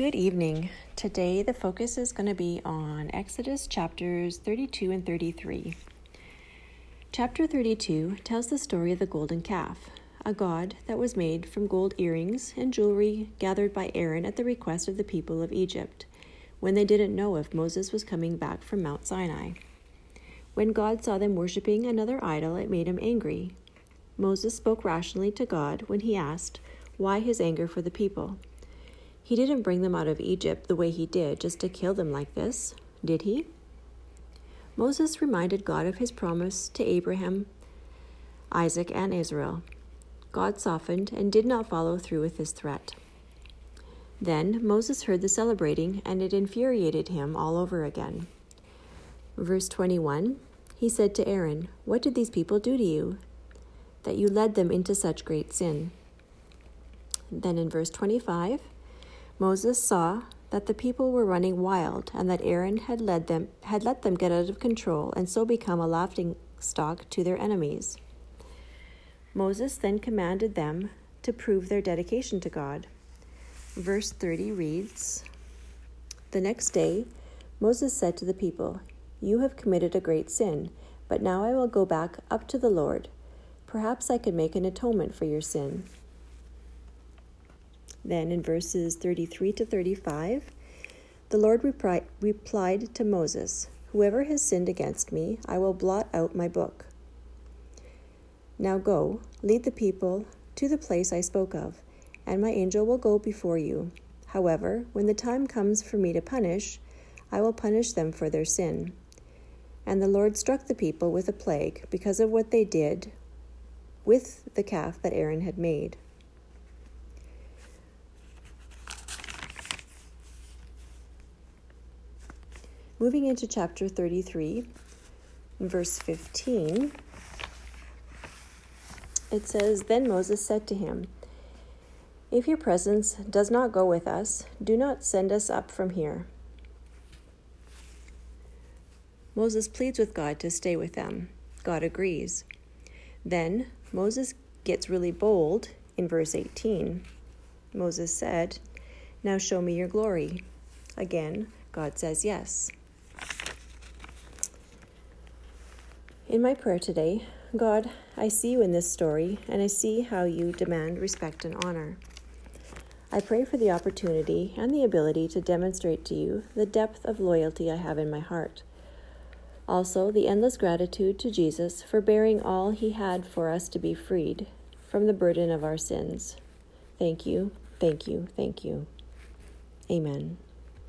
Good evening. Today the focus is going to be on Exodus chapters 32 and 33. Chapter 32 tells the story of the golden calf, a god that was made from gold earrings and jewelry gathered by Aaron at the request of the people of Egypt when they didn't know if Moses was coming back from Mount Sinai. When God saw them worshiping another idol, it made him angry. Moses spoke rationally to God when he asked why his anger for the people. He didn't bring them out of Egypt the way he did just to kill them like this, did he? Moses reminded God of his promise to Abraham, Isaac, and Israel. God softened and did not follow through with his threat. Then Moses heard the celebrating, and it infuriated him all over again. Verse 21 He said to Aaron, What did these people do to you, that you led them into such great sin? Then in verse 25, Moses saw that the people were running wild and that Aaron had led them had let them get out of control and so become a laughing stock to their enemies. Moses then commanded them to prove their dedication to God. Verse 30 reads The next day Moses said to the people, You have committed a great sin, but now I will go back up to the Lord. Perhaps I could make an atonement for your sin. Then in verses 33 to 35, the Lord repri- replied to Moses, Whoever has sinned against me, I will blot out my book. Now go, lead the people to the place I spoke of, and my angel will go before you. However, when the time comes for me to punish, I will punish them for their sin. And the Lord struck the people with a plague because of what they did with the calf that Aaron had made. Moving into chapter 33, verse 15, it says Then Moses said to him, If your presence does not go with us, do not send us up from here. Moses pleads with God to stay with them. God agrees. Then Moses gets really bold in verse 18. Moses said, Now show me your glory. Again, God says yes. In my prayer today, God, I see you in this story, and I see how you demand respect and honor. I pray for the opportunity and the ability to demonstrate to you the depth of loyalty I have in my heart. Also, the endless gratitude to Jesus for bearing all he had for us to be freed from the burden of our sins. Thank you, thank you, thank you. Amen.